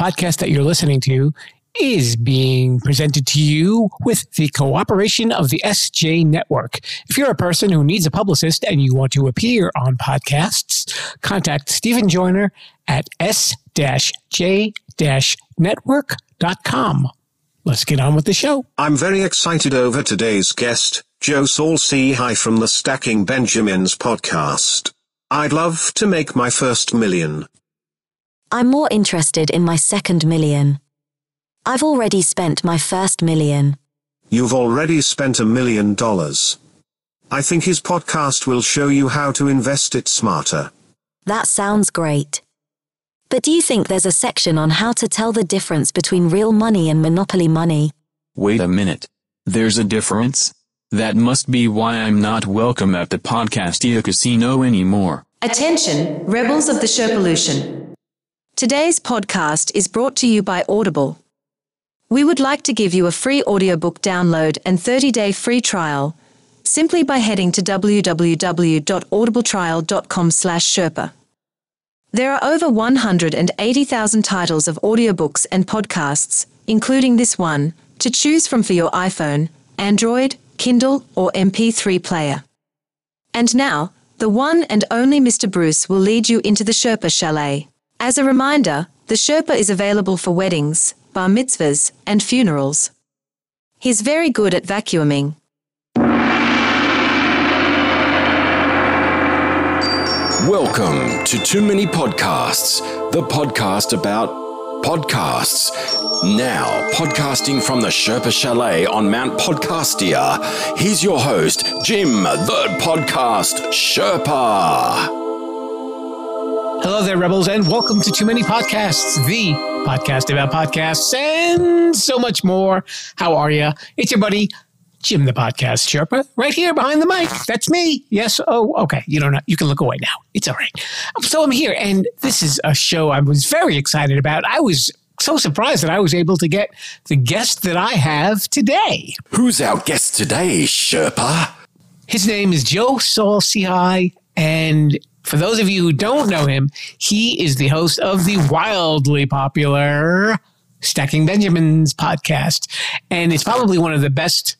podcast that you're listening to is being presented to you with the cooperation of the SJ Network. If you're a person who needs a publicist and you want to appear on podcasts, contact Stephen Joyner at s-j-network.com. Let's get on with the show. I'm very excited over today's guest, Joe Saul-Sehy from the Stacking Benjamins podcast. I'd love to make my first million. I'm more interested in my second million. I've already spent my first million. You've already spent a million dollars. I think his podcast will show you how to invest it smarter. That sounds great. But do you think there's a section on how to tell the difference between real money and monopoly money? Wait a minute. There's a difference? That must be why I'm not welcome at the Podcastia Casino anymore. Attention, rebels of the Sherpolution. Today's podcast is brought to you by Audible. We would like to give you a free audiobook download and 30-day free trial simply by heading to www.audibletrial.com/sherpa. There are over 180,000 titles of audiobooks and podcasts, including this one, to choose from for your iPhone, Android, Kindle, or MP3 player. And now, the one and only Mr. Bruce will lead you into the Sherpa Chalet. As a reminder, the Sherpa is available for weddings, bar mitzvahs, and funerals. He's very good at vacuuming. Welcome to Too Many Podcasts, the podcast about podcasts. Now, podcasting from the Sherpa Chalet on Mount Podcastia, here's your host, Jim, the podcast Sherpa. Hello there, Rebels, and welcome to Too Many Podcasts, the podcast about podcasts and so much more. How are you? It's your buddy, Jim the Podcast Sherpa, right here behind the mic. That's me. Yes. Oh, okay. You don't know. You can look away now. It's all right. So I'm here, and this is a show I was very excited about. I was so surprised that I was able to get the guest that I have today. Who's our guest today, Sherpa? His name is Joe Saul-Sehy, and for those of you who don't know him, he is the host of the wildly popular Stacking Benjamins podcast. And it's probably one of the best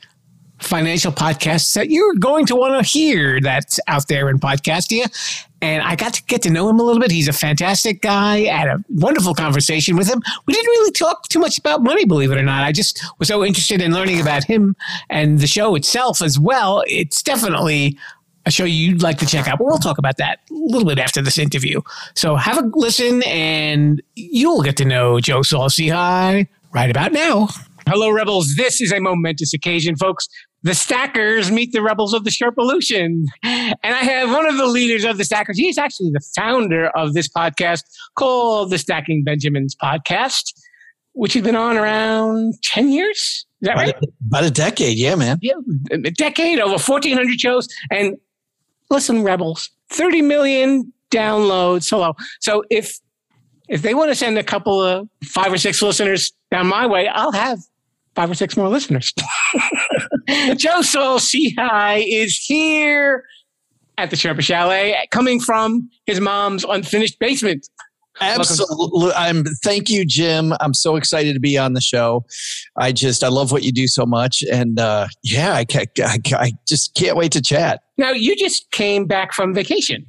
financial podcasts that you're going to want to hear that's out there in Podcastia. And I got to get to know him a little bit. He's a fantastic guy. I had a wonderful conversation with him. We didn't really talk too much about money, believe it or not. I just was so interested in learning about him and the show itself as well. It's definitely a show you'd like to check out, but we'll talk about that a little bit after this interview. So have a listen and you'll get to know Joe Saul-Sehy right about now. Hello, Rebels. This is a momentous occasion, folks. The Stackers meet the Rebels of the Sherpolution. And I have one of the leaders of the Stackers. He's actually the founder of this podcast called the Stacking Benjamins Podcast, which has been on around 10 years. Is that right? About a, about a decade, yeah, man. Yeah, a decade, over 1,400 shows. And listen, Rebels, 30 million downloads. Hello. So if if they want to send a couple of five or six listeners down my way, I'll have five or six more listeners. Joe Saul-Sehy is here at the Sherpa Chalet, coming from his mom's unfinished basement. Absolutely. I'm thank you, Jim. I'm so excited to be on the show. I just I love what you do so much, and uh, yeah, I, I, I just can't wait to chat. Now you just came back from vacation.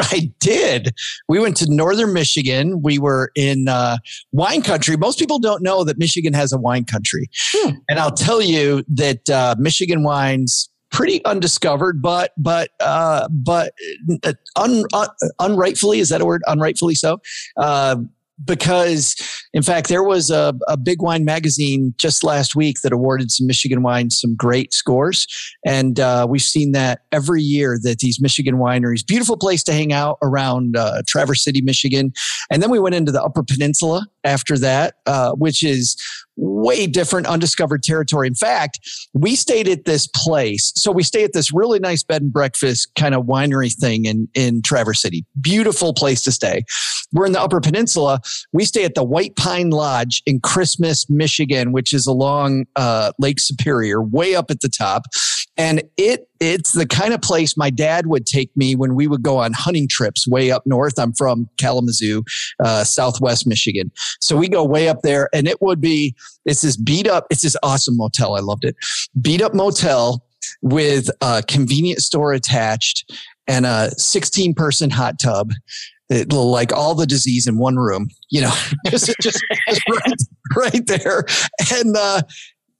I did. We went to northern Michigan. We were in uh, wine country. Most people don't know that Michigan has a wine country. Hmm. And I'll tell you that uh, Michigan wines pretty undiscovered, but but uh, but uh, un, un, unrightfully is that a word? Unrightfully so. Because in fact there was a, a big wine magazine just last week that awarded some michigan wines some great scores. And uh, we've seen that every year that these michigan wineries beautiful place to hang out around uh, traverse city michigan. And then we went into the upper peninsula after that uh, which is way different undiscovered territory. In fact, we stayed at this place. So we stay at this really nice bed and breakfast kind of winery thing in, in Traverse City. Beautiful place to stay. We're in the Upper Peninsula. We stay at the White Pine Lodge in Christmas, Michigan, which is along uh, Lake Superior, way up at the top. And it it's the kind of place my dad would take me when we would go on hunting trips way up north. I'm from Kalamazoo, uh, Southwest Michigan, so we go way up there, and it would be it's this beat up, it's this awesome motel. I loved it, beat up motel with a convenience store attached and a 16 person hot tub it, like all the disease in one room, you know, just, just, just right, right there. And, uh,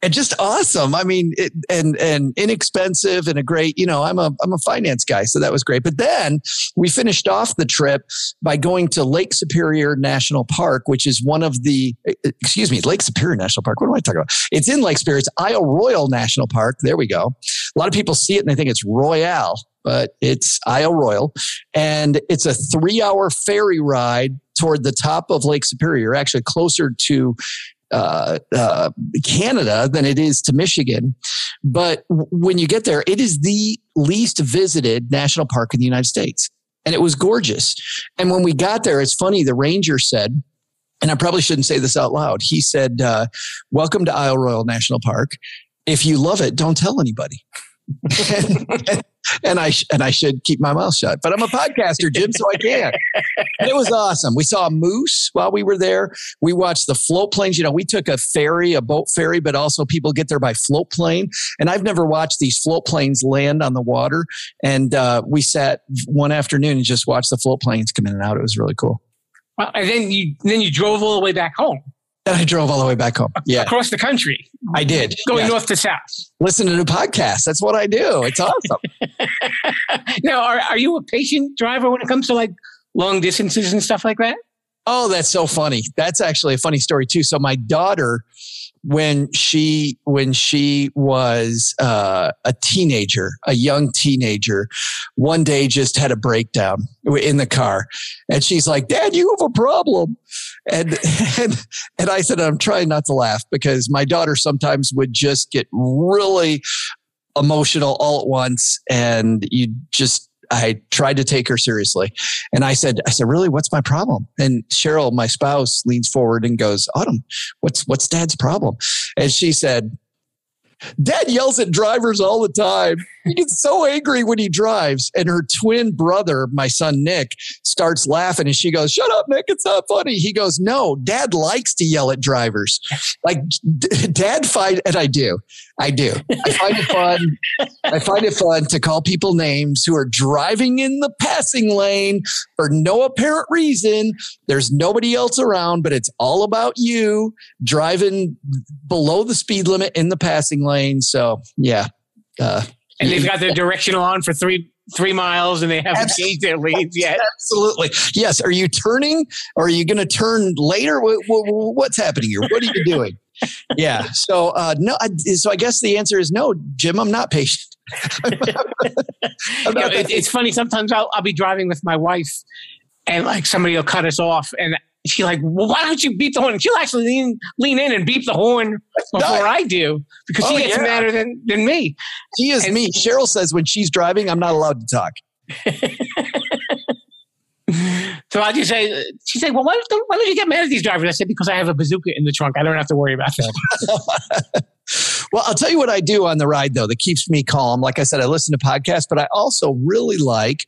and just awesome. I mean, it, and and inexpensive and a great. You know, I'm a I'm a finance guy, so that was great. But then we finished off the trip by going to Lake Superior National Park, which is one of the excuse me, Lake Superior National Park. What am I talking about? It's in Lake Superior. It's Isle Royale National Park. There we go. A lot of people see it and they think it's Royale, but it's Isle Royale, and it's a three hour ferry ride toward the top of Lake Superior, actually closer to uh, uh, Canada than it is to Michigan. But when you get there, it is the least visited national park in the United States. And it was gorgeous. And when we got there, it's funny, the ranger said, and I probably shouldn't say this out loud. He said, uh, Welcome to Isle Royale National Park. If you love it, don't tell anybody. and, I and I should keep my mouth shut. But I'm a podcaster, Jim, so I can. And it was awesome. We saw a moose while we were there. We watched the float planes. You know, we took a ferry, a boat ferry, but also people get there by float plane. And I've never watched these float planes land on the water. And uh, we sat one afternoon and just watched the float planes come in and out. It was really cool. Well, and then you then you drove all the way back home. And I drove all the way back home. Yeah. Across the country. I did. Going yes. north to south. Listen to the podcast. That's what I do. It's awesome. now, are, are you a patient driver when it comes to like long distances and stuff like that? Oh, that's so funny. That's actually a funny story too. So my daughter, when she when she was uh, a teenager, a young teenager, one day just had a breakdown in the car, and she's like, "Dad, you have a problem." And and and I said, "I'm trying not to laugh because my daughter sometimes would just get really emotional all at once, and you just I tried to take her seriously. And I said, I said, really, what's my problem? And Cheryl, my spouse, leans forward and goes, Autumn, what's what's dad's problem? And she said, Dad yells at drivers all the time. He gets so angry when he drives. And her twin brother, my son Nick, starts laughing and she goes, Shut up, Nick. It's not funny. He goes, No, dad likes to yell at drivers. Like, d- dad find, and I do. I do. I find it fun. I find it fun to call people names who are driving in the passing lane for no apparent reason. There's nobody else around, but it's all about you driving below the speed limit in the passing lane. So, yeah. Uh, and they've got their directional on for three three miles and they haven't changed their leads yet. Absolutely. Yes. Are you turning or are you going to turn later? What, what, what's happening here? What are you doing? Yeah. So, uh, no, I, so I guess the answer is no, Jim, I'm not patient. I'm not, I'm not you know, it, it's funny. Sometimes I'll, I'll be driving with my wife and like somebody will cut us off and she's like, well, why don't you beep the horn? And she'll actually lean, lean in and beep the horn before I do because she oh, gets yeah. madder than, than me. She is and, me. Cheryl says when she's driving, I'm not allowed to talk. so I just say, she said, well, why don't, why don't you get mad at these drivers? I said, because I have a bazooka in the trunk. I don't have to worry about that. well, I'll tell you what I do on the ride though that keeps me calm. Like I said, I listen to podcasts, but I also really like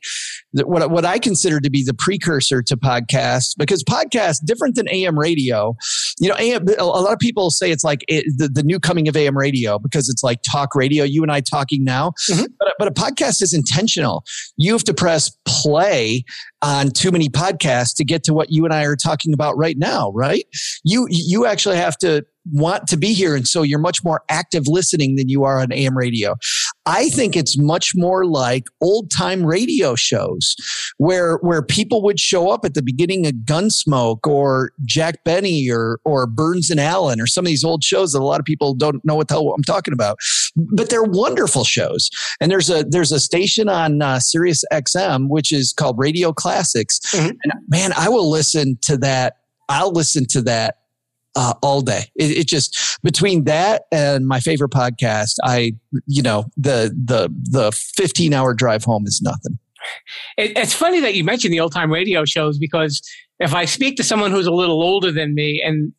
what what I consider to be the precursor to podcasts because podcasts different than AM radio. You know, AM, a lot of people say it's like it, the, the new coming of AM radio because it's like talk radio. You and I talking now, mm-hmm. but but a podcast is intentional. You have to press play on too many podcasts to get to what you and I are talking about right now, right? You you actually have to want to be here. And so you're much more active listening than you are on AM radio. I think it's much more like old time radio shows where, where people would show up at the beginning of Gunsmoke or Jack Benny or, or Burns and Allen or some of these old shows that a lot of people don't know what the hell I'm talking about, but they're wonderful shows. And there's a, there's a station on uh, Sirius XM, which is called Radio Classics. Mm-hmm. And man, I will listen to that. I'll listen to that uh, all day. It, it, just between that and my favorite podcast, I you know the the the fifteen hour drive home is nothing. It, it's funny that you mentioned the old time radio shows because if I speak to someone who's a little older than me and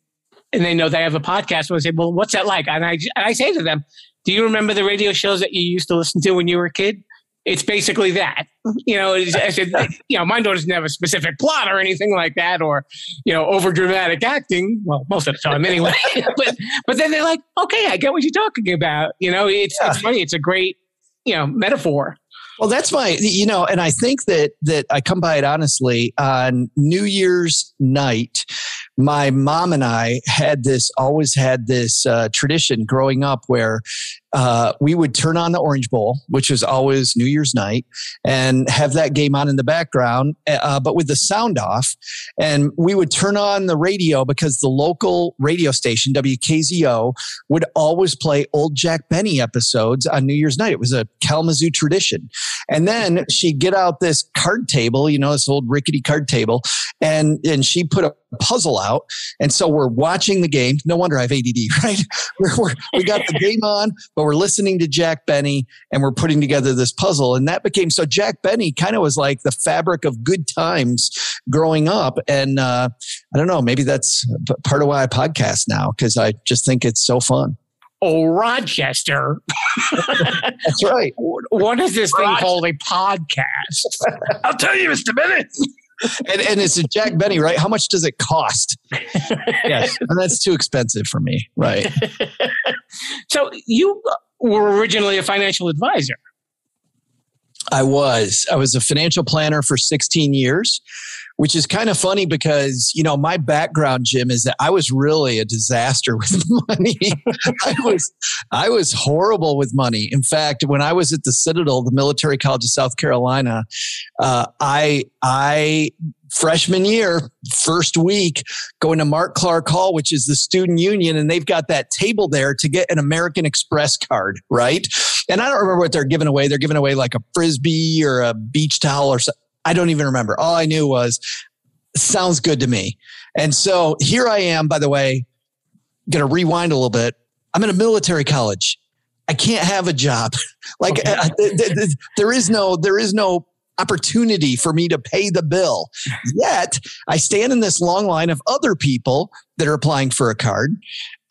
and they know they have a podcast. So I say, well, what's that like? And I, and I say to them, do you remember the radio shows that you used to listen to when you were a kid? It's basically that, you know. Said, you know, mine doesn't have a specific plot or anything like that, or you know, over dramatic acting. Well, most of the time, anyway. but but then they're like, okay, I get what you're talking about. You know, it's yeah. it's funny. It's a great you know metaphor. Well, that's my, you know, and I think that that I come by it honestly on New Year's night. My mom and I had this, always had this uh, tradition growing up where uh, we would turn on the Orange Bowl, which is always New Year's night, and have that game on in the background, uh, but with the sound off. And we would turn on the radio because the local radio station, WKZO, would always play old Jack Benny episodes on New Year's night. It was a Kalamazoo tradition. And then she'd get out this card table, you know, this old rickety card table, and, and she put a puzzle out. And so we're watching the game. No wonder I have ADD, right? We're, we're, we got the game on, but we're listening to Jack Benny and we're putting together this puzzle. And that became so Jack Benny kind of was like the fabric of good times growing up. And uh, I don't know, maybe that's part of why I podcast now because I just think it's so fun. Oh, Rochester. That's right. What is this thing called a podcast? I'll tell you, Mr. Bennett and, and it's a Jack Benny, right? How much does it cost? yes, and that's too expensive for me, right? So you were originally a financial advisor. I was. I was a financial planner for 16 years which is kind of funny because you know my background jim is that i was really a disaster with money i was i was horrible with money in fact when i was at the citadel the military college of south carolina uh, i i freshman year, first week, going to Mark Clark Hall, which is the student union, and they've got that table there to get an American Express card, right? And I don't remember what they're giving away. They're giving away like a frisbee or a beach towel or something. I don't even remember. All I knew was sounds good to me. And so here I am, by the way, going to rewind a little bit. I'm in a military college. I can't have a job. like okay. uh, th- th- th- there is no, there is no opportunity for me to pay the bill. Yet I stand in this long line of other people that are applying for a card.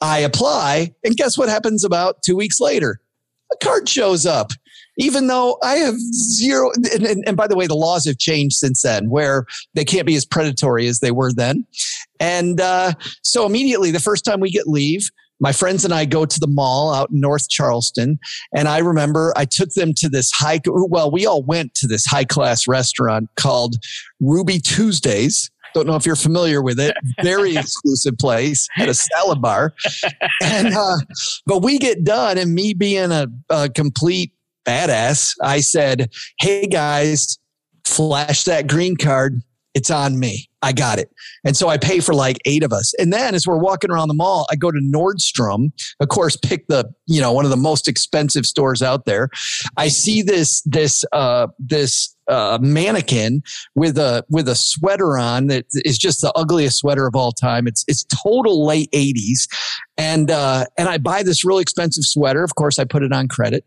I apply and guess what happens about two weeks later? A card shows up even though I have zero. And, and, and, by the way, the laws have changed since then, where they can't be as predatory as they were then. And uh, so immediately, the first time we get leave, my friends and I go to the mall out in North Charleston. And I remember I took them to this high, well, we all went to this high class restaurant called Ruby Tuesdays. Don't know if you're familiar with it. Very exclusive place at a salad bar. And, uh, but we get done and me being a, a complete badass, I said, Hey guys, flash that green card. It's on me. I got it. And so I pay for like eight of us. And then as we're walking around the mall, I go to Nordstrom, of course, pick the, you know, one of the most expensive stores out there. I see this, this, uh, this, uh, mannequin with a with a sweater on that is just the ugliest sweater of all time. It's it's total late eighties, and uh, and I buy this really expensive sweater. Of course, I put it on credit,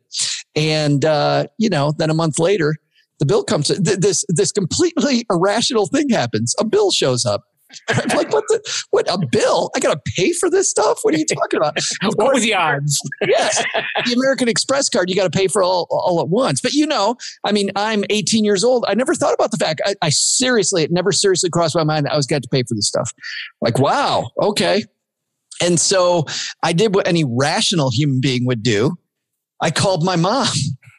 and uh, you know, then a month later, the bill comes. This this completely irrational thing happens. A bill shows up. I'm like, what the, what a bill? I got to pay for this stuff? What are you talking about? what were the odds? yes. The American Express card, you got to pay for all, all at once. But you know, I mean, I'm 18 years old. I never thought about the fact. I, I seriously, it never seriously crossed my mind. I was going to pay for this stuff. Like, wow. Okay. And so I did what any rational human being would do. I called my mom.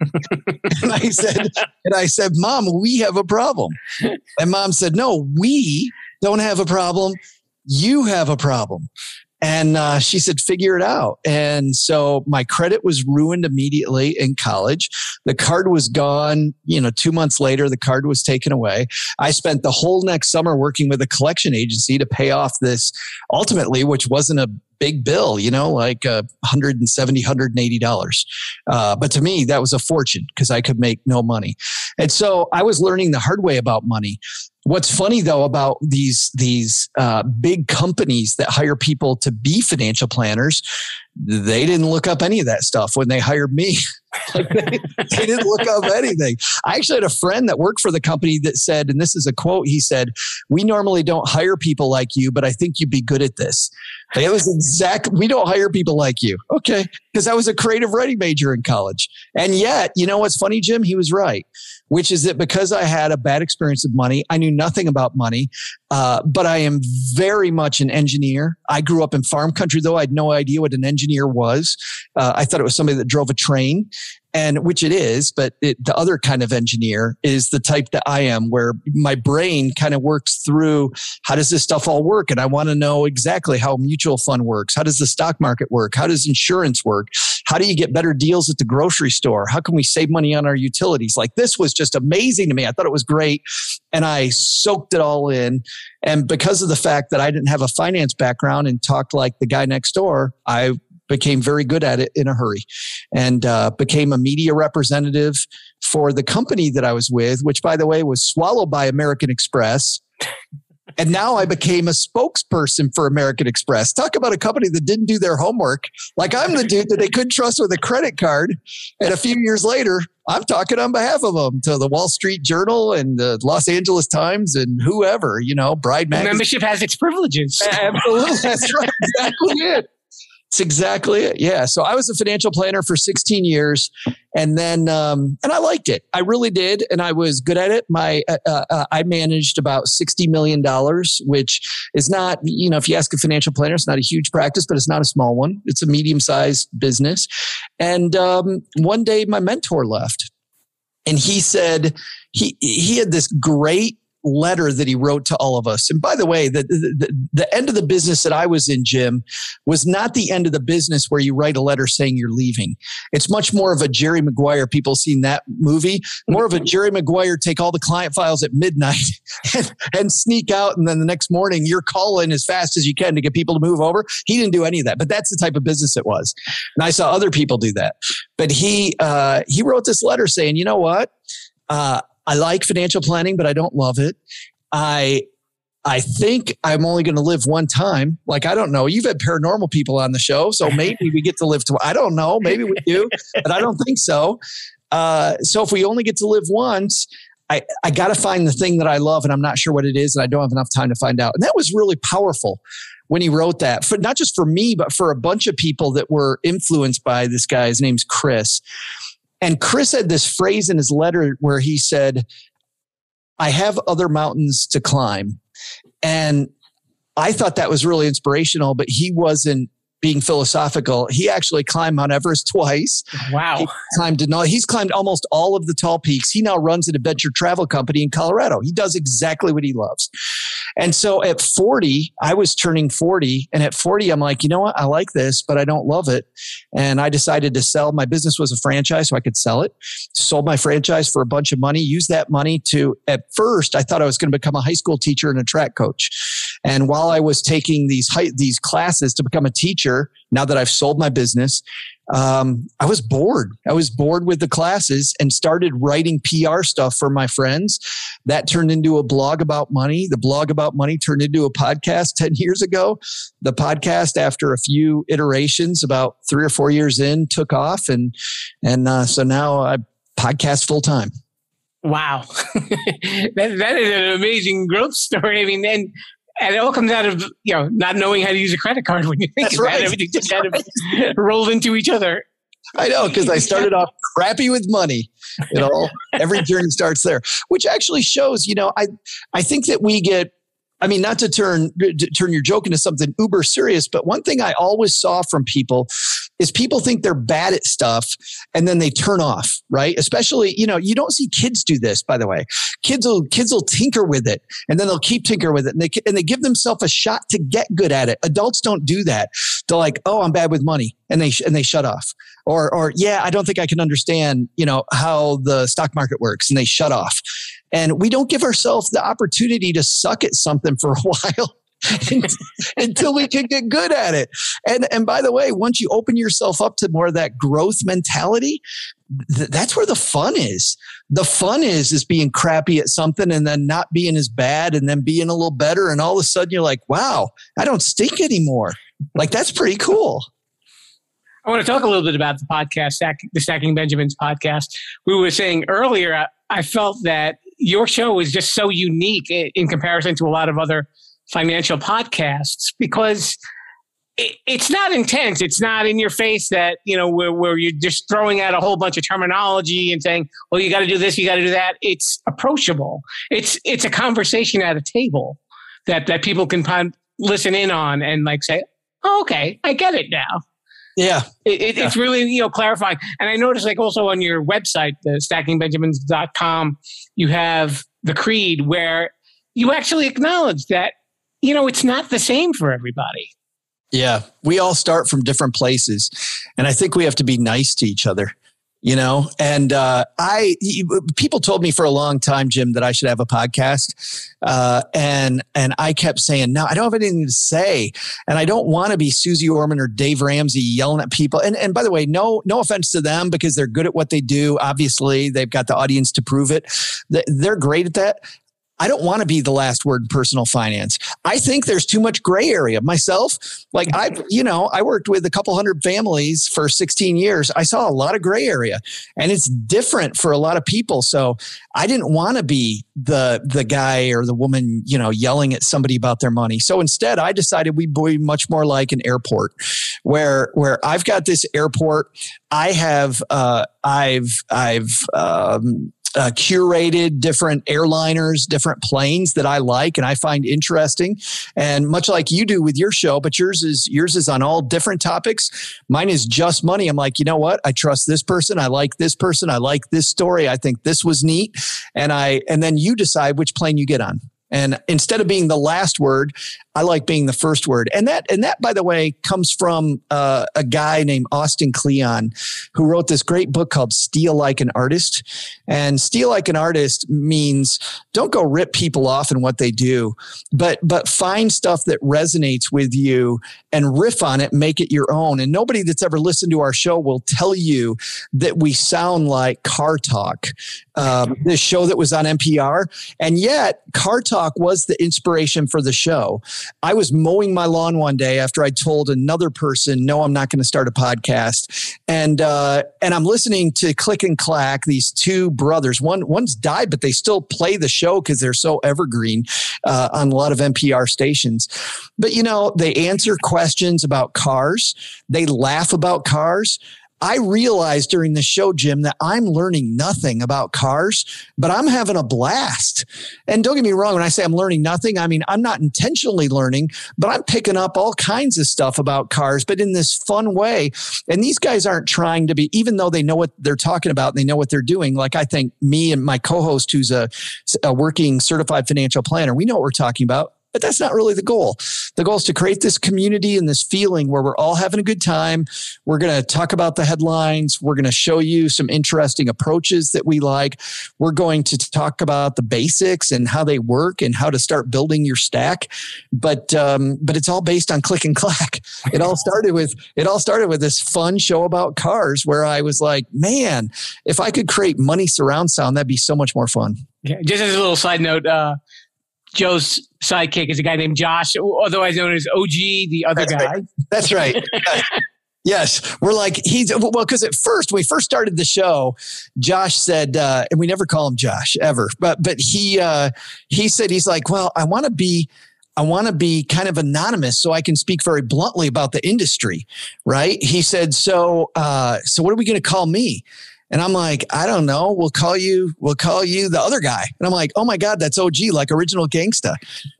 and I said, and I said, Mom, we have a problem. And mom said, No, we don't have a problem. You have a problem. And uh, she said, figure it out. And so my credit was ruined immediately in college. The card was gone. You know, two months later, the card was taken away. I spent the whole next summer working with a collection agency to pay off this ultimately, which wasn't a big bill, you know, like uh, 170 $180. Uh, but to me, that was a fortune because I could make no money. And so I was learning the hard way about money. What's funny though about these these uh, big companies that hire people to be financial planners, they didn't look up any of that stuff when they hired me. they, they didn't look up anything. I actually had a friend that worked for the company that said, and this is a quote, he said, We normally don't hire people like you, but I think you'd be good at this. It was exact. We don't hire people like you. Okay. Because I was a creative writing major in college. And yet, you know what's funny, Jim? He was right, which is that because I had a bad experience with money, I knew nothing about money, uh, but I am very much an engineer. I grew up in farm country, though I had no idea what an engineer was. Uh, I thought it was somebody that drove a train and which it is, but it, the other kind of engineer is the type that I am, where my brain kind of works through how does this stuff all work, and I want to know exactly how mutual fund works. How does the stock market work? How does insurance work? How do you get better deals at the grocery store? How can we save money on our utilities? Like this was just amazing to me. I thought it was great, and I soaked it all in. And because of the fact that I didn't have a finance background and talked like the guy next door, I became very good at it in a hurry and uh, became a media representative for the company that I was with, which, by the way, was swallowed by American Express. And now I became a spokesperson for American Express. Talk about a company that didn't do their homework. Like I'm the dude that they couldn't trust with a credit card. And a few years later, I'm talking on behalf of them to the Wall Street Journal and the Los Angeles Times and whoever, you know, Bride Magazine. Membership has its privileges. Absolutely. That's right. Exactly it. It's exactly it. Yeah. So I was a financial planner for 16 years, and then um, and I liked it. I really did, and I was good at it. My uh, uh, uh, I managed about 60 million dollars, which is not you know if you ask a financial planner, it's not a huge practice, but it's not a small one. It's a medium sized business. And um, one day, my mentor left, and he said he he had this great letter that he wrote to all of us. And by the way, the, the, the, end of the business that I was in, Jim, was not the end of the business where you write a letter saying you're leaving. It's much more of a Jerry Maguire. People seen that movie, more of a Jerry Maguire take all the client files at midnight and, and sneak out. And then the next morning you're calling as fast as you can to get people to move over. He didn't do any of that, but that's the type of business it was. And I saw other people do that. But he, uh, he wrote this letter saying, you know what? Uh, I like financial planning, but I don't love it. I I think I'm only going to live one time. Like, I don't know. You've had paranormal people on the show, so maybe we get to live I don't know. Maybe we do, but I don't think so. Uh, so if we only get to live once, I, I got to find the thing that I love, and I'm not sure what it is, and I don't have enough time to find out. And that was really powerful when he wrote that, for not just for me, but for a bunch of people that were influenced by this guy. His name's Chris. And Chris had this phrase in his letter where he said, I have other mountains to climb. And I thought that was really inspirational, but he wasn't being philosophical. He actually climbed Mount Everest twice. Wow. He climbed he's climbed almost all of the tall peaks. He now runs an adventure travel company in Colorado. He does exactly what he loves. And so at 40, I was turning 40. And at 40, I'm like, you know what? I like this, but I don't love it. And I decided to sell. My business was a franchise, so I could sell it. Sold my franchise for a bunch of money. Used that money to, at first, I thought I was going to become a high school teacher and a track coach. And while I was taking these these classes to become a teacher, now that I've sold my business, um, I was bored. I was bored with the classes and started writing PR stuff for my friends. That turned into a blog about money. The blog about money turned into a podcast 10 years ago. The podcast, after a few iterations, about three or four years in, took off. And, and uh, so now I podcast full time. Wow. that, that is an amazing growth story. I mean, and and it all comes out of you know not knowing how to use a credit card when you think That's about right. it. Everything just kind of rolled into each other. I know because I started off crappy with money. You know, every journey starts there, which actually shows. You know, I I think that we get. I mean, not to turn to turn your joke into something uber serious, but one thing I always saw from people is people think they're bad at stuff and then they turn off, right? Especially, you know, you don't see kids do this, by the way. Kids will kids will tinker with it and then they'll keep tinker with it and they and they give themselves a shot to get good at it. Adults don't do that. They're like, "Oh, I'm bad with money." And they and they shut off. Or or yeah, I don't think I can understand, you know, how the stock market works and they shut off. And we don't give ourselves the opportunity to suck at something for a while until we can get good at it. And and by the way, once you open yourself up to more of that growth mentality, th- that's where the fun is. The fun is is being crappy at something and then not being as bad and then being a little better and all of a sudden you're like, "Wow, I don't stink anymore." Like that's pretty cool. I want to talk a little bit about the podcast, the Stacking Benjamins podcast. We were saying earlier, I, felt that your show is just so unique in comparison to a lot of other financial podcasts because it, it's not intense. It's not in your face that, you know, where, where you're just throwing out a whole bunch of terminology and saying, well, you got to do this, you got to do that. It's approachable. It's, it's a conversation at a table that, that people can pon- listen in on and like say, oh, okay, I get it now. Yeah. It, it, Yeah. It's really, you know, clarifying. And I noticed like also on your website, the stackingbenjamins.com, you have the creed where you actually acknowledge that, you know, it's not the same for everybody. Yeah, we all start from different places, and I think we have to be nice to each other. You know, and uh, I people told me for a long time, Jim, that I should have a podcast, uh, and and I kept saying no, I don't have anything to say, and I don't want to be Suze Orman or Dave Ramsey yelling at people. And and by the way, no no offense to them because they're good at what they do. Obviously, they've got the audience to prove it. They- They're great at that. I don't want to be the last word in personal finance. I think there's too much gray area. Myself, like I, you know, I worked with a couple hundred families for 16 years. I saw a lot of gray area, and it's different for a lot of people. So I didn't want to be the the guy or the woman, you know, yelling at somebody about their money. So instead, I decided we'd be much more like an airport, where where I've got this airport. I have uh, I've I've um, uh, curated different airliners, different planes that I like and I find interesting, and much like you do with your show, but yours is yours is on all different topics. Mine is just money. I'm like, you know what? I trust this person. I like this person. I like this story. I think this was neat, and I and then you decide which plane you get on. And instead of being the last word, I like being the first word. And that, and that, by the way, comes from uh, a guy named Austin Kleon, who wrote this great book called "Steal Like an Artist." And "Steal Like an Artist" means don't go rip people off in what they do, but but find stuff that resonates with you and riff on it, make it your own. And nobody that's ever listened to our show will tell you that we sound like car talk. Um, this show that was on NPR, and yet car talk was the inspiration for the show. I was mowing my lawn one day after I told another person, "No, I'm not going to start a podcast," and uh, and I'm listening to Click and Clack. These two brothers, one one's died, but they still play the show because they're so evergreen uh, on a lot of NPR stations. But you know, they answer questions about cars. They laugh about cars. I realized during the show, Jim, that I'm learning nothing about cars, but I'm having a blast. And don't get me wrong, when I say I'm learning nothing, I mean, I'm not intentionally learning, but I'm picking up all kinds of stuff about cars, but in this fun way. And these guys aren't trying to be, even though they know what they're talking about and they know what they're doing. Like I think me and my co host, who's a, a working certified financial planner, we know what we're talking about. But that's not really the goal. The goal is to create this community and this feeling where we're all having a good time. We're going to talk about the headlines. We're going to show you some interesting approaches that we like. We're going to talk about the basics and how they work and how to start building your stack. But um, but it's all based on click and clack. It all started with it all started with this fun show about cars where I was like, man, if I could create money surround sound, that'd be so much more fun. Yeah, just as a little side note, uh, Joe's sidekick is a guy named Josh, otherwise known as OG, the other That's guy. right. That's right. Yes, we're like he's well because at first when we first started the show, Josh said, uh, and we never call him Josh ever, but but he uh, he said he's like, well, I want to be. I want to be kind of anonymous so I can speak very bluntly about the industry, right? He said, "So, uh, so what are we going to call me?" And I'm like, I don't know. We'll call you. We'll call you the other guy. And I'm like, oh my god, that's OG, like original gangsta.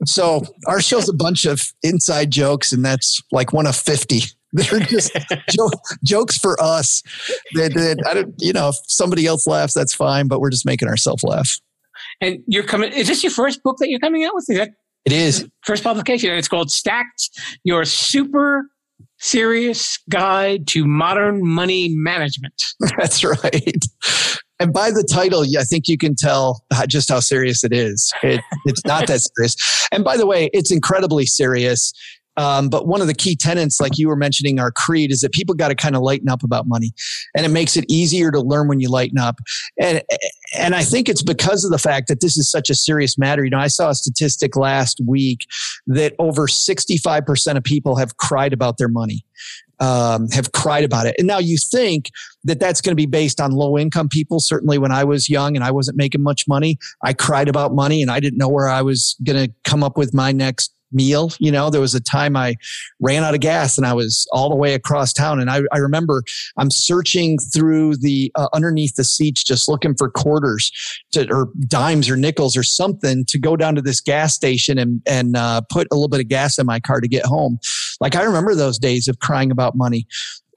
So our show's a bunch of inside jokes, and that's like one of fifty. They're just jo- jokes for us. That, that I don't, you know, if somebody else laughs, that's fine. But we're just making ourselves laugh. And you're coming. Is this your first book that you're coming out with? Is that It is. first publication? And it's called Stacked: Your Super Serious Guide to Modern Money Management. That's right. And by the title, I think you can tell just how serious it is. It, it's not that serious. And by the way, it's incredibly serious. Um, but one of the key tenets, like you were mentioning, our creed is that people got to kind of lighten up about money, and it makes it easier to learn when you lighten up. And and I think it's because of the fact that this is such a serious matter. You know, I saw a statistic last week that over 65% of people have cried about their money um, have cried about it. And now you think that that's going to be based on low income people. Certainly, when I was young and I wasn't making much money, I cried about money and I didn't know where I was going to come up with my next meal. You know, there was a time I ran out of gas and I was all the way across town. And I, I remember I'm searching through the uh, underneath the seats, just looking for quarters to, or dimes or nickels or something to go down to this gas station and, and uh, put a little bit of gas in my car to get home. Like I remember those days of crying about money.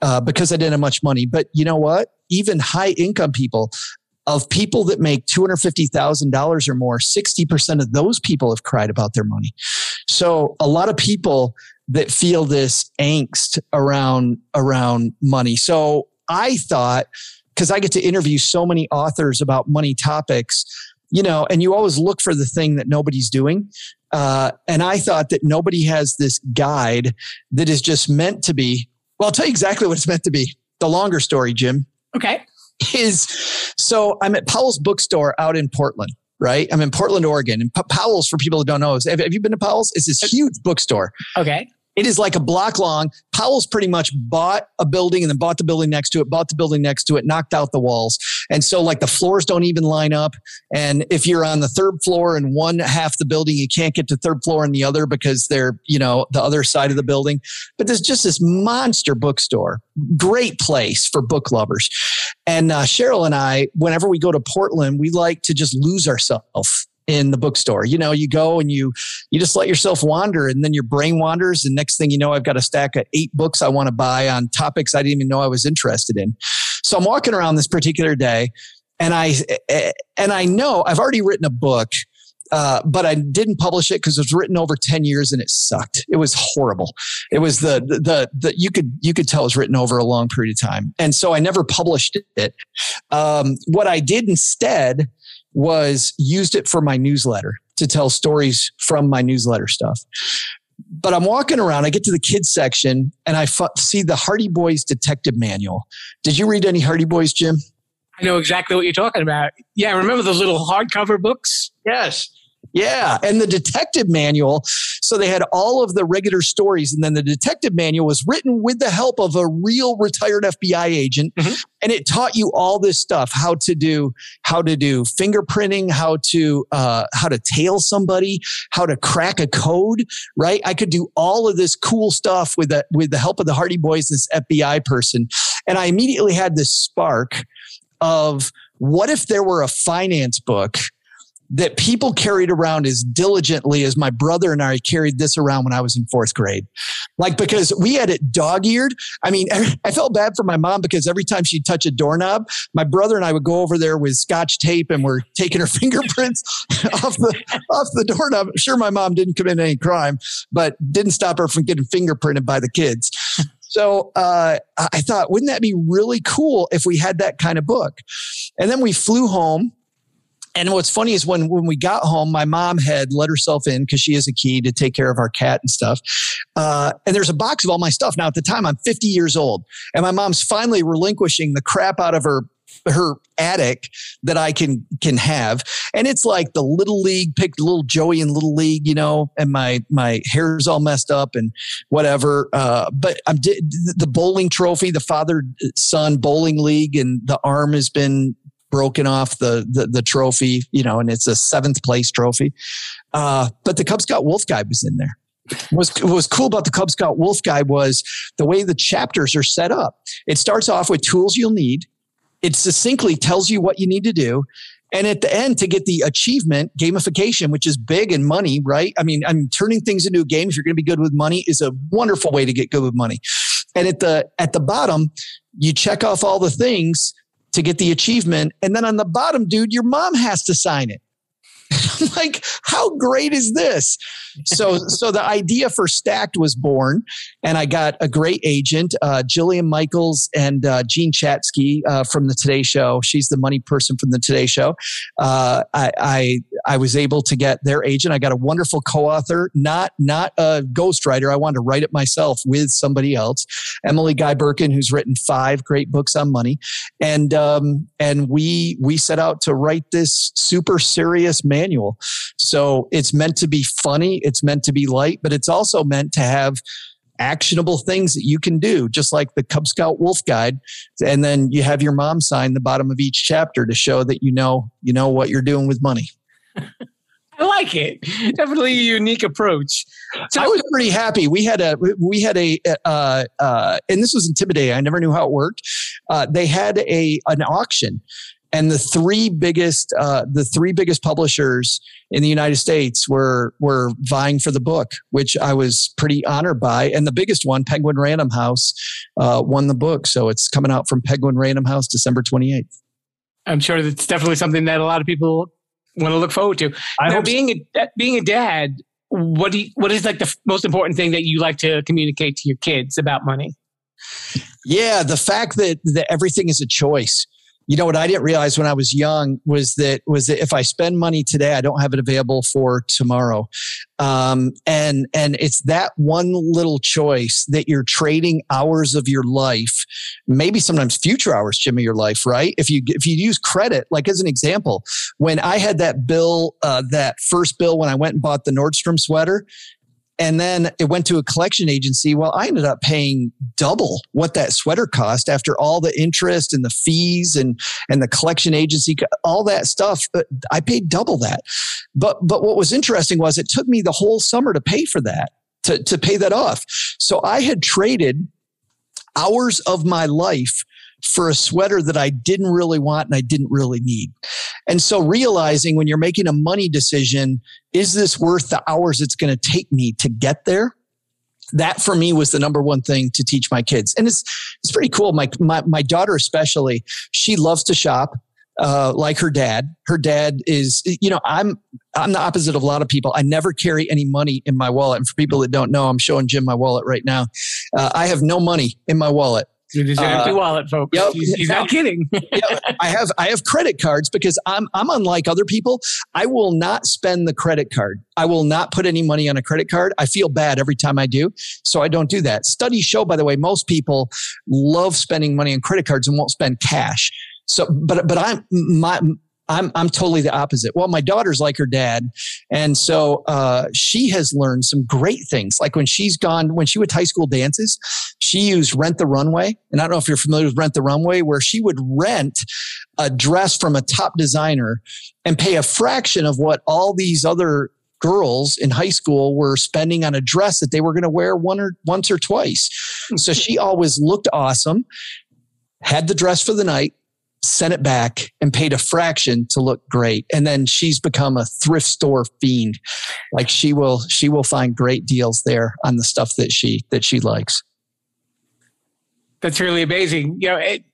Uh, because I didn't have much money. But you know what? Even high income people, of people that make $250,000 or more, 60% of those people have cried about their money. So a lot of people that feel this angst around, around money. So I thought, because I get to interview so many authors about money topics, you know, and you always look for the thing that nobody's doing. Uh, and I thought that nobody has this guide that is just meant to be. Well, I'll tell you exactly what it's meant to be. The longer story, Jim. Okay. Is so I'm at Powell's bookstore out in Portland right? I'm in Portland, Oregon. And Powell's, for people who don't know, have, have you been to Powell's? It's this huge bookstore. Okay. It is like a block long. Powell's pretty much bought a building and then bought the building next to it, bought the building next to it, knocked out the walls. And so like the floors don't even line up. And if you're on the third floor in one half the building, you can't get to third floor in the other because they're, you know, the other side of the building. But there's just this monster bookstore. Great place for book lovers. And uh, Cheryl and I, whenever we go to Portland, we like to just lose ourselves in the bookstore. You know, you go and you you just let yourself wander and then your brain wanders and next thing you know I've got a stack of 8 books I want to buy on topics I didn't even know I was interested in. So I'm walking around this particular day and I and I know I've already written a book uh, but I didn't publish it because it was written over 10 years and it sucked. It was horrible. It was the, the, the, you could, you could tell it was written over a long period of time. And so I never published it. Um, what I did instead was used it for my newsletter to tell stories from my newsletter stuff. But I'm walking around, I get to the kids section and I f- see the Hardy Boys detective manual. Did you read any Hardy Boys, Jim? I know exactly what you're talking about. Yeah, remember those little hardcover books? Yes. Yeah. And the detective manual. So they had all of the regular stories. And then the detective manual was written with the help of a real retired FBI agent. Mm-hmm. And it taught you all this stuff, how to do, how to do fingerprinting, how to, uh, how to tail somebody, how to crack a code, right? I could do all of this cool stuff with the, with the help of the Hardy Boys, this FBI person. And I immediately had this spark of what if there were a finance book that people carried around as diligently as my brother and I carried this around when I was in fourth grade. Like, because we had it dog eared. I mean, I felt bad for my mom because every time she'd touch a doorknob, my brother and I would go over there with scotch tape and we're taking her fingerprints off the, off the doorknob. Sure, my mom didn't commit any crime, but didn't stop her from getting fingerprinted by the kids. So uh, I thought, wouldn't that be really cool if we had that kind of book? And then we flew home and what's funny is when when we got home, my mom had let herself in because she has a key to take care of our cat and stuff. Uh, and there's a box of all my stuff. Now at the time, I'm 50 years old, and my mom's finally relinquishing the crap out of her her attic that I can can have. And it's like the little league picked little Joey in little league, you know, and my my hair's all messed up and whatever. Uh, but I'm the bowling trophy, the father son bowling league, and the arm has been broken off the, the, the trophy, you know, and it's a seventh place trophy. Uh, but the Cub Scout Wolf Guide was in there. What was, was cool about the Cub Scout Wolf Guide was the way the chapters are set up. It starts off with tools you'll need. It succinctly tells you what you need to do. And at the end, to get the achievement gamification, which is big and money, right? I mean, I'm turning things into a game. If you're going to be good with money, is a wonderful way to get good with money. And at the at the bottom, you check off all the things to get the achievement. And then on the bottom, dude, your mom has to sign it. Like, how great is this? So so the idea for Stacked was born, and I got a great agent, uh, Jillian Michaels and uh, Jean Chatzky uh, from the Today Show. She's the money person from the Today Show. Uh, I, I I was able to get their agent. I got a wonderful co-author, not not a ghostwriter. I wanted to write it myself with somebody else, Emily Guy Birken, who's written five great books on money, and um, and we we set out to write this super serious manual. So it's meant to be funny, it's meant to be light, but it's also meant to have actionable things that you can do, just like the Cub Scout Wolf Guide. And then you have your mom sign the bottom of each chapter to show that you know you know what you're doing with money. I like it. Definitely a unique approach. So I was pretty happy. We had a we had a uh, uh, and this was intimidating. I never knew how it worked. Uh, they had a an auction, and the three biggest uh, the three biggest publishers in the United States were were vying for the book, which I was pretty honored by. And the biggest one, Penguin Random House, uh, won the book. So it's coming out from Penguin Random House December twenty eighth. I'm sure that's definitely something that a lot of people want to look forward to. I now, hope being a being a dad, what do you, what is like the f- most important thing that you like to communicate to your kids about money? Yeah, the fact that that everything is a choice. You know what I didn't realize when I was young was that was that if I spend money today, I don't have it available for tomorrow, um, and and it's that one little choice that you're trading hours of your life, maybe sometimes future hours, Jim, of your life, right? If you if you use credit, like as an example, when I had that bill, uh, that first bill when I went and bought the Nordstrom sweater, and then it went to a collection agency. Well, I ended up paying double what that sweater cost after all the interest and the fees and and the collection agency, all that stuff. I paid double that. But but what was interesting was it took me the whole summer to pay for that to to pay that off. So I had traded hours of my life for a sweater that I didn't really want and I didn't really need. And so realizing when you're making a money decision, is this worth the hours it's going to take me to get there? That for me was the number one thing to teach my kids. And it's, it's pretty cool. My, my, my daughter, especially, she loves to shop. Uh, like her dad, her dad is, you know, I'm, I'm the opposite of a lot of people. I never carry any money in my wallet. And for people that don't know, I'm showing Jim my wallet right now. Uh, I have no money in my wallet. It is an Uh, empty wallet, folks. yep. He's, he's not kidding. Yeah, I have I have credit cards because I'm I'm unlike other people. I will not spend the credit card. I will not put any money on a credit card. I feel bad every time I do, so I don't do that. Studies show, by the way, most people love spending money on credit cards and won't spend cash. So, but but I'm my I'm I'm totally the opposite. Well, my daughter's like her dad, and so uh, she has learned some great things. Like when she's gone, when she went to high school dances, she used Rent the Runway, and I don't know if you're familiar with Rent the Runway, where she would rent a dress from a top designer and pay a fraction of what all these other girls in high school were spending on a dress that they were going to wear one or once or twice. So she always looked awesome, had the dress for the night, sent it back and paid a fraction to look great. And then she's become a thrift store fiend. Like she will she will find great deals there on the stuff that she that she likes. That's really amazing. You know, it,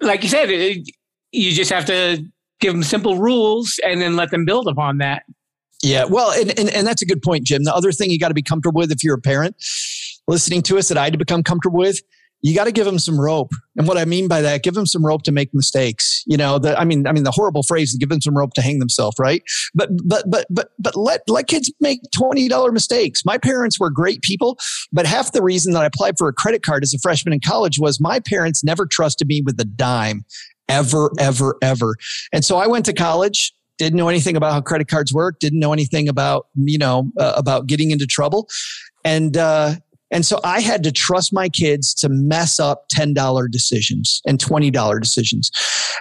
like you said, it, you just have to give them simple rules and then let them build upon that. Yeah, well, and, and, and that's a good point, Jim. The other thing you got to be comfortable with if you're a parent listening to us that I had to become comfortable with, you got to give them some rope. And what I mean by that, give them some rope to make mistakes. You know, the, I mean, I mean, the horrible phrase give them some rope to hang themselves, right? But, but, but, but, but let, let kids make $20 mistakes. My parents were great people, but half the reason that I applied for a credit card as a freshman in college was my parents never trusted me with a dime ever, ever, ever. And so I went to college, didn't know anything about how credit cards work, didn't know anything about, you know, uh, about getting into trouble. And, uh, and so I had to trust my kids to mess up $10 decisions and $20 decisions.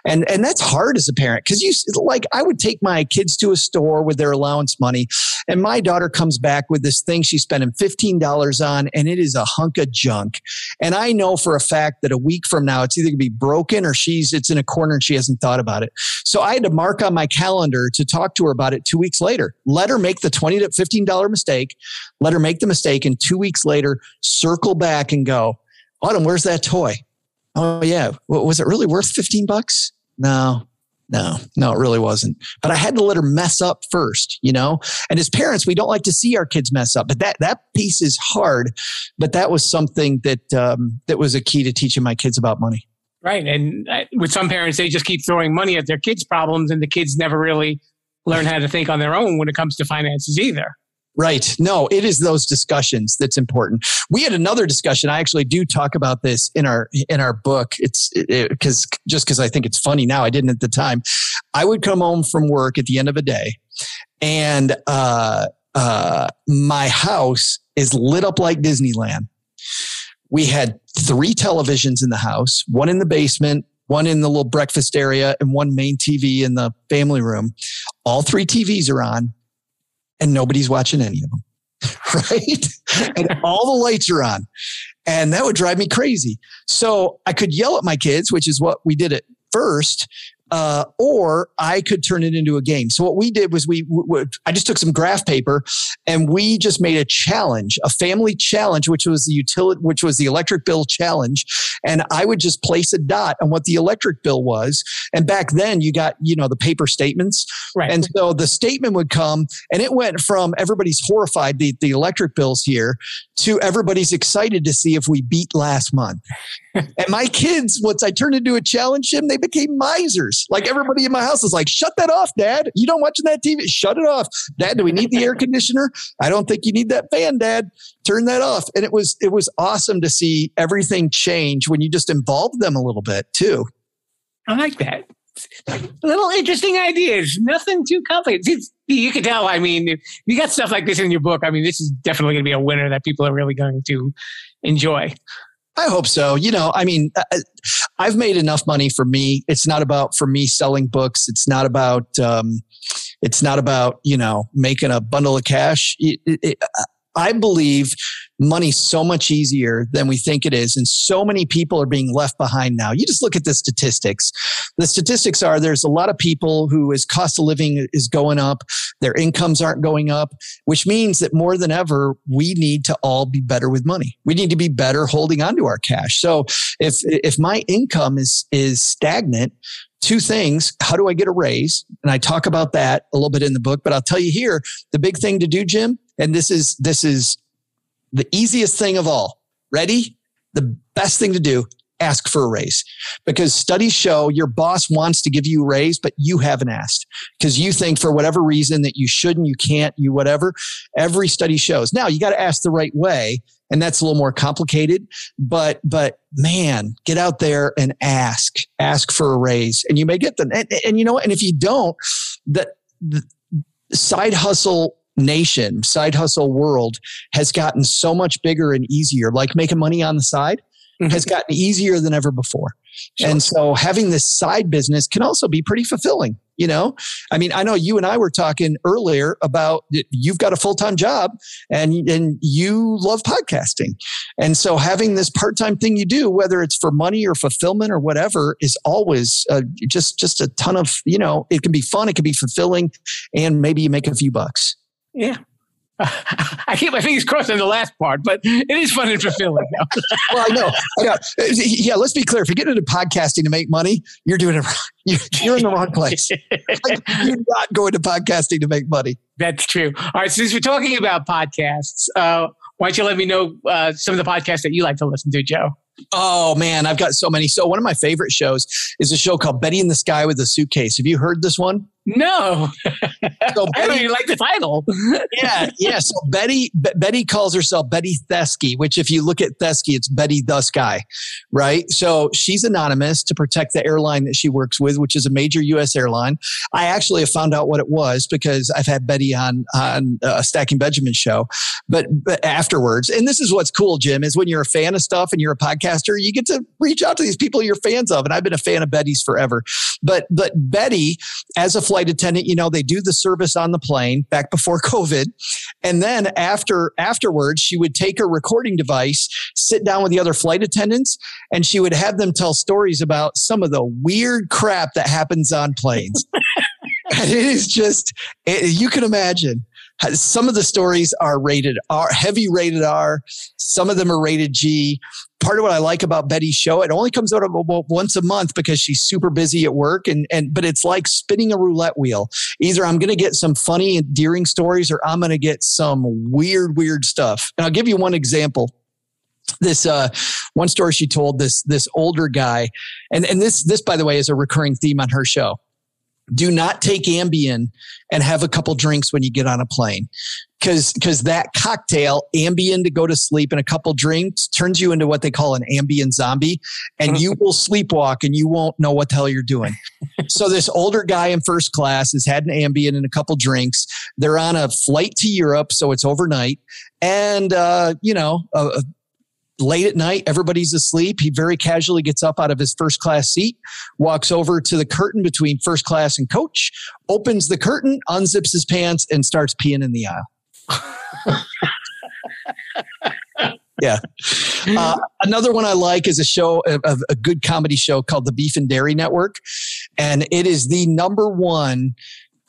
And, and that's hard as a parent because you like, I would take my kids to a store with their allowance money and my daughter comes back with this thing she's spending $15 on and it is a hunk of junk. And I know for a fact that a week from now, it's either gonna be broken or she's, it's in a corner and she hasn't thought about it. So I had to mark on my calendar to talk to her about it two weeks later. Let her make the 20 to $15 mistake. Let her make the mistake. And two weeks later, circle back and go, Autumn, where's that toy? Oh yeah. Was it really worth 15 bucks? No, No, no, it really wasn't. But I had to let her mess up first, you know? And as parents, we don't like to see our kids mess up. But that that piece is hard. But that was something that um, that was a key to teaching my kids about money. Right. And uh, with some parents, they just keep throwing money at their kids' problems, and the kids never really learn how to think on their own when it comes to finances either. Right. No, it is those discussions that's important. We had another discussion. I actually do talk about this in our in our book. It's because it, just because I think it's funny now. I didn't at the time. I would come home from work at the end of a day, and uh, uh, my house is lit up like Disneyland. We had three televisions in the house, one in the basement, one in the little breakfast area, and one main TV in the family room. All three TVs are on and nobody's watching any of them. right? and all the lights are on. And that would drive me crazy. So I could yell at my kids, which is what we did at first, uh, or I could turn it into a game. So what we did was we, I just took some graph paper and we just made a challenge, a family challenge, which was the utility, which was the electric bill challenge. And I would just place a dot on what the electric bill was. And back then you got, you know, the paper statements. Right. And so the statement would come and it went from everybody's horrified, the, the electric bills here to everybody's excited to see if we beat last month. And my kids, once I turned into a challenge, Jim, they became misers. Like everybody in my house is like, shut that off, dad. You don't watching that TV? Shut it off. Dad, do we need the air conditioner? I don't think you need that fan, dad. Turn that off. And it was, it was awesome to see everything change when you just involved them a little bit too. I like that. Little interesting ideas. Nothing too complicated. You can tell. I mean, you got stuff like this in your book. I mean, this is definitely going to be a winner that people are really going to enjoy. I hope so. You know, I mean, uh, uh, I've made enough money for me. It's not about for me selling books. It's not about. Um, it's not about you know making a bundle of cash. It, it, uh, I believe money's so much easier than we think it is. And so many people are being left behind now. You just look at the statistics. The statistics are there's a lot of people who is cost of living is going up. Their incomes aren't going up, which means that more than ever, we need to all be better with money. We need to be better holding onto our cash. So if, if my income is, is stagnant, two things. How do I get a raise? And I talk about that a little bit in the book, but I'll tell you here, the big thing to do, Jim, and this is this is the easiest thing of all. Ready? The best thing to do ask for a raise because studies show your boss wants to give you a raise, but you haven't asked because you think for whatever reason that you shouldn't, you can't, you whatever. Every study shows. Now you got to ask the right way. And that's a little more complicated, but, but man, get out there and ask, ask for a raise and you may get them. And, and you know what? And if you don't, that the side hustle nation, side hustle world has gotten so much bigger and easier. Like making money on the side mm-hmm. has gotten easier than ever before. Sure. And so having this side business can also be pretty fulfilling. You know, I mean, I know you and I were talking earlier about you've got a full time job and, and you love podcasting. And so having this part time thing you do, whether it's for money or fulfillment or whatever, is always uh, just, just a ton of, you know, it can be fun, it can be fulfilling, and maybe you make a few bucks. Yeah. I keep my fingers crossed on the last part, but it is fun and fulfilling. well, I know. I know. Yeah, let's be clear. If you're getting into podcasting to make money, you're doing it wrong. You're in the wrong place. like, you're not going to podcasting to make money. That's true. All right. Since we're talking about podcasts, uh, why don't you let me know uh, some of the podcasts that you like to listen to, Joe? Oh man, I've got so many. So one of my favorite shows is a show called Betty in the Sky with a Suitcase. Have you heard this one? No. so Betty, I don't even like the title. yeah, yeah. So Betty B- Betty calls herself Betty Thesky, which if you look at Thesky, it's Betty the Sky, right? So she's anonymous to protect the airline that she works with, which is a major U.S. airline. I actually have found out what it was because I've had Betty on on a Stacking Benjamin show, but, but afterwards, and this is what's cool, Jim, is when you're a fan of stuff and you're a podcaster, you get to reach out to these people you're fans of, and I've been a fan of Betty's forever. But but Betty, as a flight attendant, you know, they do the service on the plane back before COVID. And then after afterwards, she would take her recording device, sit down with the other flight attendants, and she would have them tell stories about some of the weird crap that happens on planes. and it is just, it, you can imagine some of the stories are rated R, heavy rated R. Some of them are rated G. part of what I like about Betty's show, it only comes out once a month because she's super busy at work. And, and, but it's like spinning a roulette wheel. Either I'm going to get some funny, endearing stories or I'm going to get some weird, weird stuff. And I'll give you one example this uh, one story she told this this older guy and and this this by the way is a recurring theme on her show do not take Ambien and have a couple drinks when you get on a plane. Cause, cause that cocktail, Ambien to go to sleep and a couple drinks turns you into what they call an Ambien zombie and you will sleepwalk and you won't know what the hell you're doing. so this older guy in first class has had an Ambien and a couple drinks. They're on a flight to Europe. So it's overnight. And, uh, you know, uh, late at night, everybody's asleep. He very casually gets up out of his first class seat, walks over to the curtain between first class and coach, opens the curtain, unzips his pants, and starts peeing in the aisle. yeah. Uh, another one I like is a show, a, a good comedy show called the Beef and Dairy Network. And it is the number one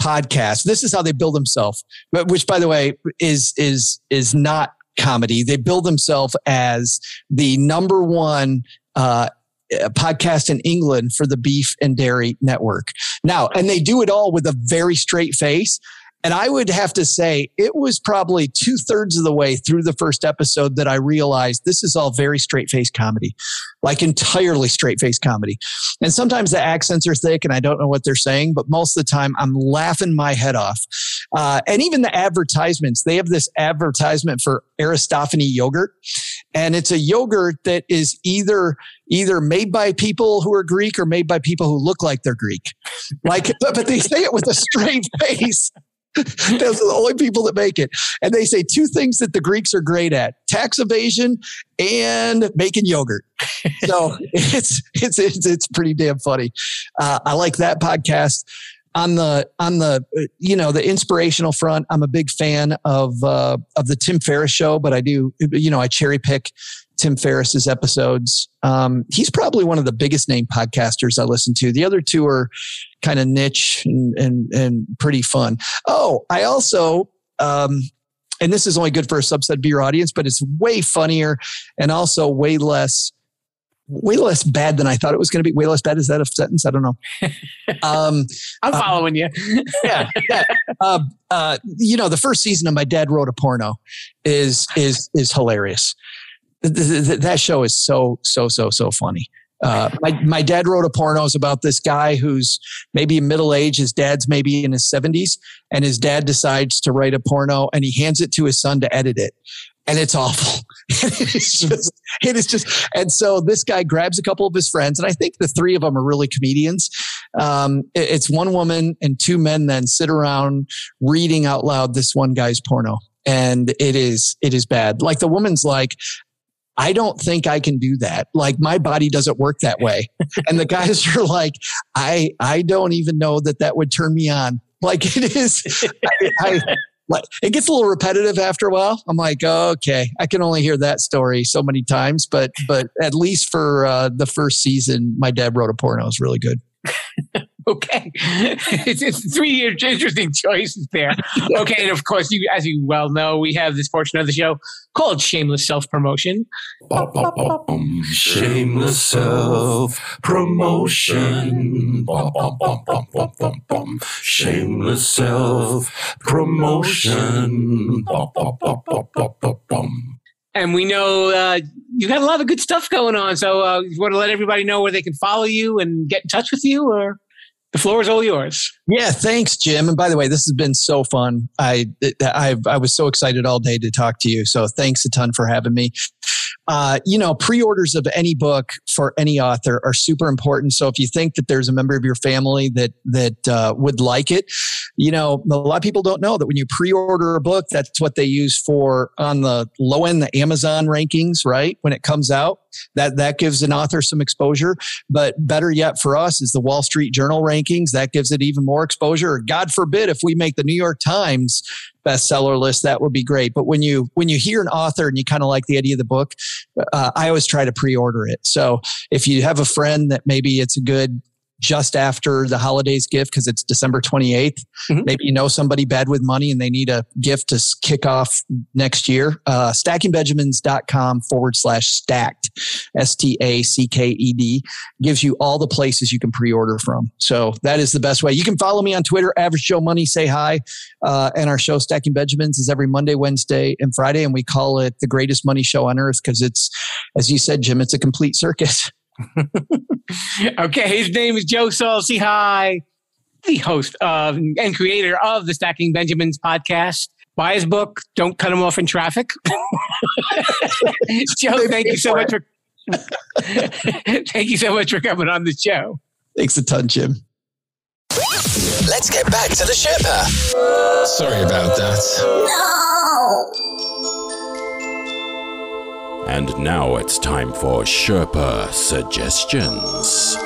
podcast. This is how they build themselves, but which by the way is, is, is not comedy. They build themselves as the number one uh, podcast in England for the beef and dairy network. Now, and they do it all with a very straight face. And I would have to say it was probably two thirds of the way through the first episode that I realized this is all very straight face comedy, like entirely straight face comedy. And sometimes the accents are thick and I don't know what they're saying, but most of the time I'm laughing my head off. Uh, and even the advertisements, they have this advertisement for Aristophany yogurt. And it's a yogurt that is either either made by people who are Greek or made by people who look like they're Greek. Like, but they say it with a straight face. Those are the only people that make it. And they say two things that the Greeks are great at tax evasion and making yogurt. So it's, it's, it's, it's pretty damn funny. Uh, I like that podcast on the on the you know the inspirational front i'm a big fan of uh, of the tim ferriss show but i do you know i cherry pick tim ferriss's episodes um, he's probably one of the biggest name podcasters i listen to the other two are kind of niche and, and and pretty fun oh i also um, and this is only good for a subset of your audience but it's way funnier and also way less way less bad than I thought it was going to be. Way less bad. Is that a sentence? I don't know. Um, I'm uh, following you. yeah. yeah. Uh, uh, you know, the first season of My Dad Wrote a Porno is, is, is hilarious. That show is so, so, so, so funny. Uh, my, my dad wrote a porno about this guy who's maybe middle age. His dad's maybe in his 70s, and his dad decides to write a porno and he hands it to his son to edit it and it's awful. it is just, it is just, and so this guy grabs a couple of his friends, and I think the three of them are really comedians. Um, it, it's one woman and two men then sit around reading out loud this one guy's porno, and it is it is bad. Like the woman's like, I don't think I can do that. Like my body doesn't work that way. and the guys are like, I I don't even know that that would turn me on. Like it is. I, I, like it gets a little repetitive after a while. I'm like, oh, okay, I can only hear that story so many times, but but at least for uh, the first season, my dad wrote a porno. is really good. okay, it's, it's three interesting choices there. Okay, and of course, you as you well know, we have this portion of the show called shameless self promotion. Shameless self promotion. Shameless self promotion. And we know uh, you got a lot of good stuff going on. So, uh, you want to let everybody know where they can follow you and get in touch with you, or? The floor is all yours. Yeah, thanks, Jim. And by the way, this has been so fun. I I I was so excited all day to talk to you. So thanks a ton for having me. Uh, you know, pre-orders of any book for any author are super important. So if you think that there's a member of your family that that uh, would like it, you know, a lot of people don't know that when you pre-order a book, that's what they use for on the low end, the Amazon rankings, right? When it comes out, that that gives an author some exposure. But better yet for us is the Wall Street Journal rankings. That gives it even more exposure. God forbid if we make the New York Times bestseller list, that would be great. But when you when you hear an author and you kind of like the idea of the book, uh, I always try to pre-order it. So if you have a friend that maybe it's a good just after the holidays gift because it's December 28th. Mhm. Maybe you know somebody bad with money and they need a gift to kick off next year. Uh, stackingbenjamins.com forward slash stacked, S T A C K E D, gives you all the places you can pre order from. So that is the best way. You can follow me on Twitter, Average Joe Money, say hi. Uh, and our show, Stacking Benjamins, is every Monday, Wednesday, and Friday. And we call it the greatest money show on earth because it's, as you said, Jim, it's a complete circus. Okay, his name is Joe Saul-Sehy, the host of and creator of the Stacking Benjamins podcast. Buy his book, Don't Cut Him Off in Traffic. Joe, thank you so much for thank you so much for coming on the show. Thanks a ton, Jim. Let's get back to the Sherpa. Sorry about that. And now it's time for Sherpa suggestions.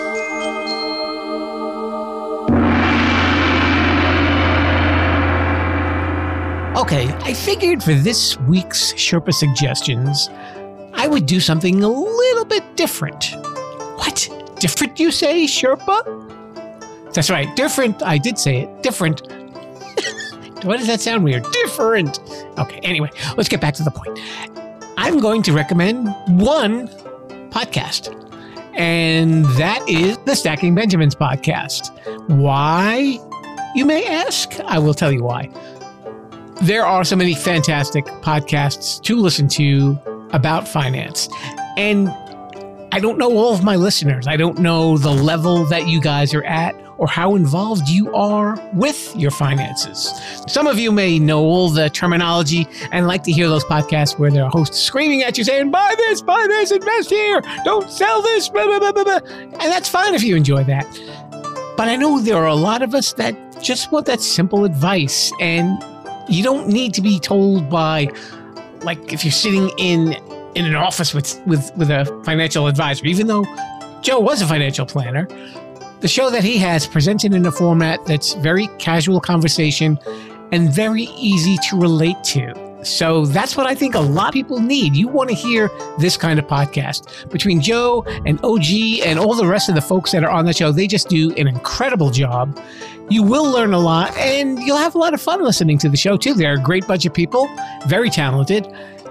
Okay, I figured for this week's Sherpa suggestions, I would do something a little bit different. What? Different, you say, Sherpa? That's right, different. I did say it. Different. Why does that sound weird? Different. Okay, anyway, let's get back to the point. I'm going to recommend one podcast, and that is the Stacking Benjamins podcast. Why, you may ask? I will tell you why there are so many fantastic podcasts to listen to about finance. And I don't know all of my listeners. I don't know the level that you guys are at or how involved you are with your finances. Some of you may know all the terminology and like to hear those podcasts where there are hosts screaming at you saying, buy this, buy this, invest here, don't sell this, blah, blah, blah, blah. And that's fine if you enjoy that. But I know there are a lot of us that just want that simple advice and you don't need to be told by like if you're sitting in in an office with with with a financial advisor even though joe was a financial planner the show that he has presented in a format that's very casual conversation and very easy to relate to so that's what i think a lot of people need you want to hear this kind of podcast between joe and og and all the rest of the folks that are on the show they just do an incredible job you will learn a lot and you'll have a lot of fun listening to the show too. They're a great bunch of people, very talented,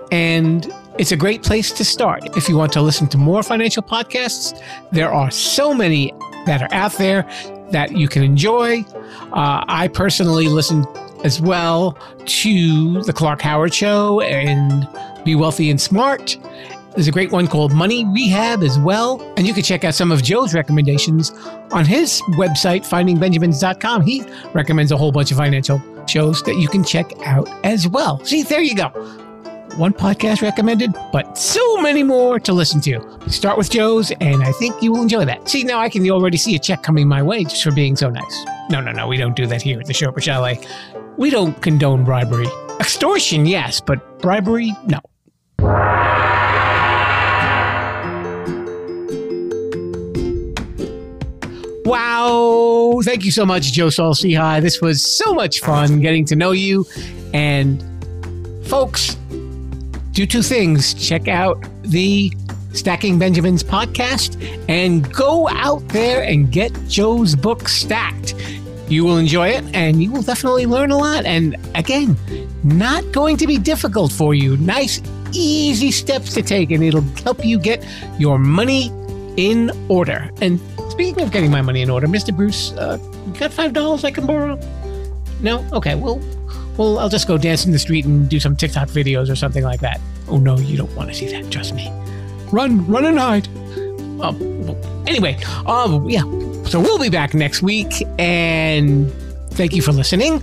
and it's a great place to start. If you want to listen to more financial podcasts, there are so many that are out there that you can enjoy. Uh, I personally listen as well to The Clark Howard Show and Be Wealthy and Smart. There's a great one called Money Rehab as well. And you can check out some of Joe's recommendations on his website, findingbenjamins.com. He recommends a whole bunch of financial shows that you can check out as well. See, there you go. One podcast recommended, but so many more to listen to. Start with Joe's, and I think you will enjoy that. See, now I can already see a check coming my way just for being so nice. No, no, no, we don't do that here at the Sherpa Chalet. We don't condone bribery. Extortion, yes, but bribery, no. Wow. Thank you so much, Joe High. This was so much fun getting to know you. And folks, do two things. Check out the Stacking Benjamins podcast and go out there and get Joe's book stacked. You will enjoy it and you will definitely learn a lot. And again, not going to be difficult for you. Nice, easy steps to take, and it'll help you get your money in order. And speaking of getting my money in order, Mr. Bruce, uh, got five dollars I can borrow? No? Okay, well, well, I'll just go dance in the street and do some TikTok videos or something like that. Oh no, you don't want to see that. Trust me. Run, run and hide. Um, anyway, um, yeah. So we'll be back next week, and thank you for listening.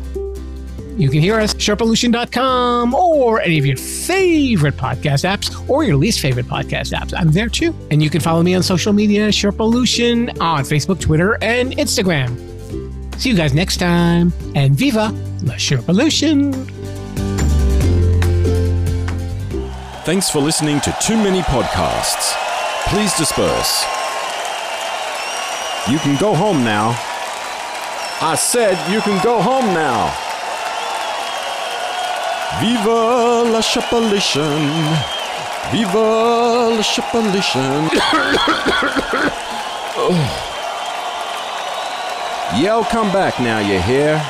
You can hear us at sherpalution.com or any of your favorite podcast apps or your least favorite podcast apps. I'm there too. And you can follow me on social media, Sherpalution, on Facebook, Twitter, and Instagram. See you guys next time. And viva la Sherpalution! Thanks for listening to Too Many Podcasts. Please disperse. You can go home now. I said you can go home now. Viva la Chapelition. Viva la Chapelition. Yell, come back now, you hear?